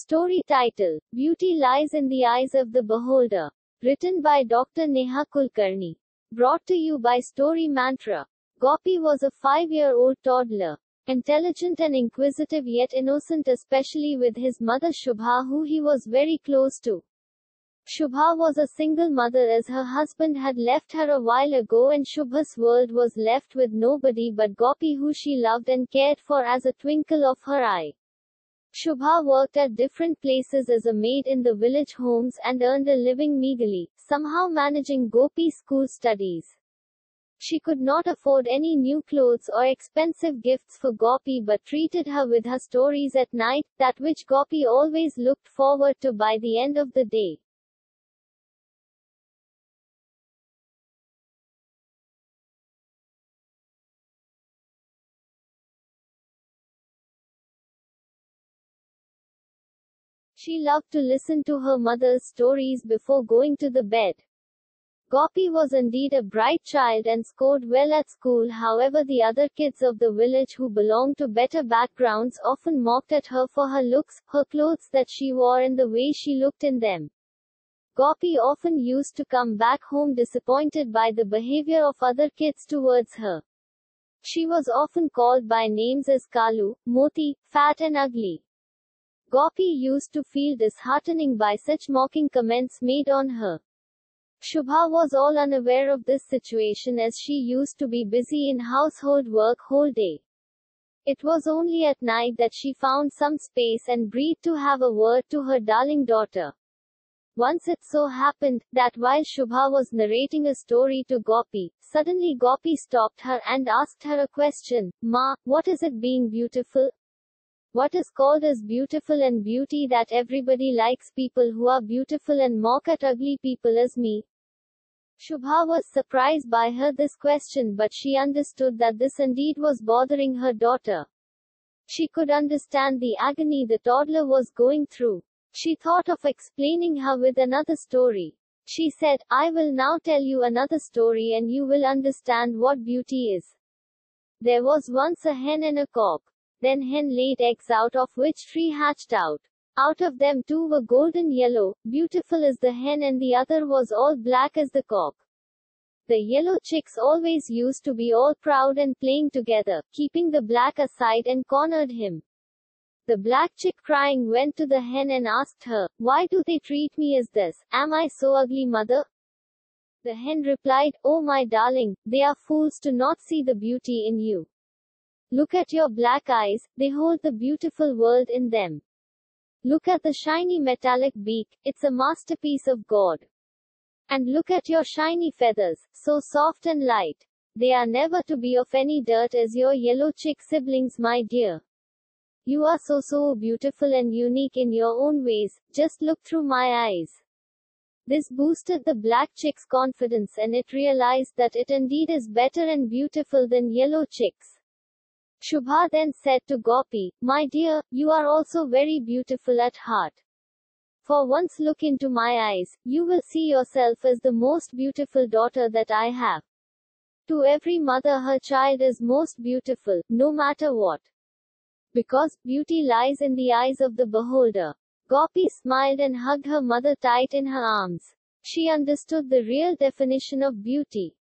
Story title Beauty Lies in the Eyes of the Beholder. Written by Dr. Neha Kulkarni. Brought to you by Story Mantra. Gopi was a five year old toddler. Intelligent and inquisitive yet innocent, especially with his mother Shubha, who he was very close to. Shubha was a single mother as her husband had left her a while ago and Shubha's world was left with nobody but Gopi who she loved and cared for as a twinkle of her eye. Shubha worked at different places as a maid in the village homes and earned a living meagerly, somehow managing Gopi's school studies. She could not afford any new clothes or expensive gifts for Gopi but treated her with her stories at night, that which Gopi always looked forward to by the end of the day. She loved to listen to her mother's stories before going to the bed. Gopi was indeed a bright child and scored well at school however the other kids of the village who belonged to better backgrounds often mocked at her for her looks, her clothes that she wore and the way she looked in them. Gopi often used to come back home disappointed by the behavior of other kids towards her. She was often called by names as Kalu, Moti, fat and ugly. Gopi used to feel disheartening by such mocking comments made on her. Shubha was all unaware of this situation as she used to be busy in household work whole day. It was only at night that she found some space and breathed to have a word to her darling daughter. Once it so happened that while Shubha was narrating a story to Gopi, suddenly Gopi stopped her and asked her a question, Ma, what is it being beautiful? What is called as beautiful and beauty that everybody likes people who are beautiful and mock at ugly people as me? Shubha was surprised by her this question but she understood that this indeed was bothering her daughter. She could understand the agony the toddler was going through. She thought of explaining her with another story. She said, I will now tell you another story and you will understand what beauty is. There was once a hen and a cock. Then hen laid eggs out of which three hatched out. Out of them two were golden yellow, beautiful as the hen and the other was all black as the cock. The yellow chicks always used to be all proud and playing together, keeping the black aside and cornered him. The black chick crying went to the hen and asked her, Why do they treat me as this? Am I so ugly, mother? The hen replied, Oh my darling, they are fools to not see the beauty in you. Look at your black eyes, they hold the beautiful world in them. Look at the shiny metallic beak, it's a masterpiece of God. And look at your shiny feathers, so soft and light. They are never to be of any dirt as your yellow chick siblings, my dear. You are so so beautiful and unique in your own ways, just look through my eyes. This boosted the black chick's confidence and it realized that it indeed is better and beautiful than yellow chicks. Shubha then said to Gopi, My dear, you are also very beautiful at heart. For once look into my eyes, you will see yourself as the most beautiful daughter that I have. To every mother her child is most beautiful, no matter what. Because, beauty lies in the eyes of the beholder. Gopi smiled and hugged her mother tight in her arms. She understood the real definition of beauty.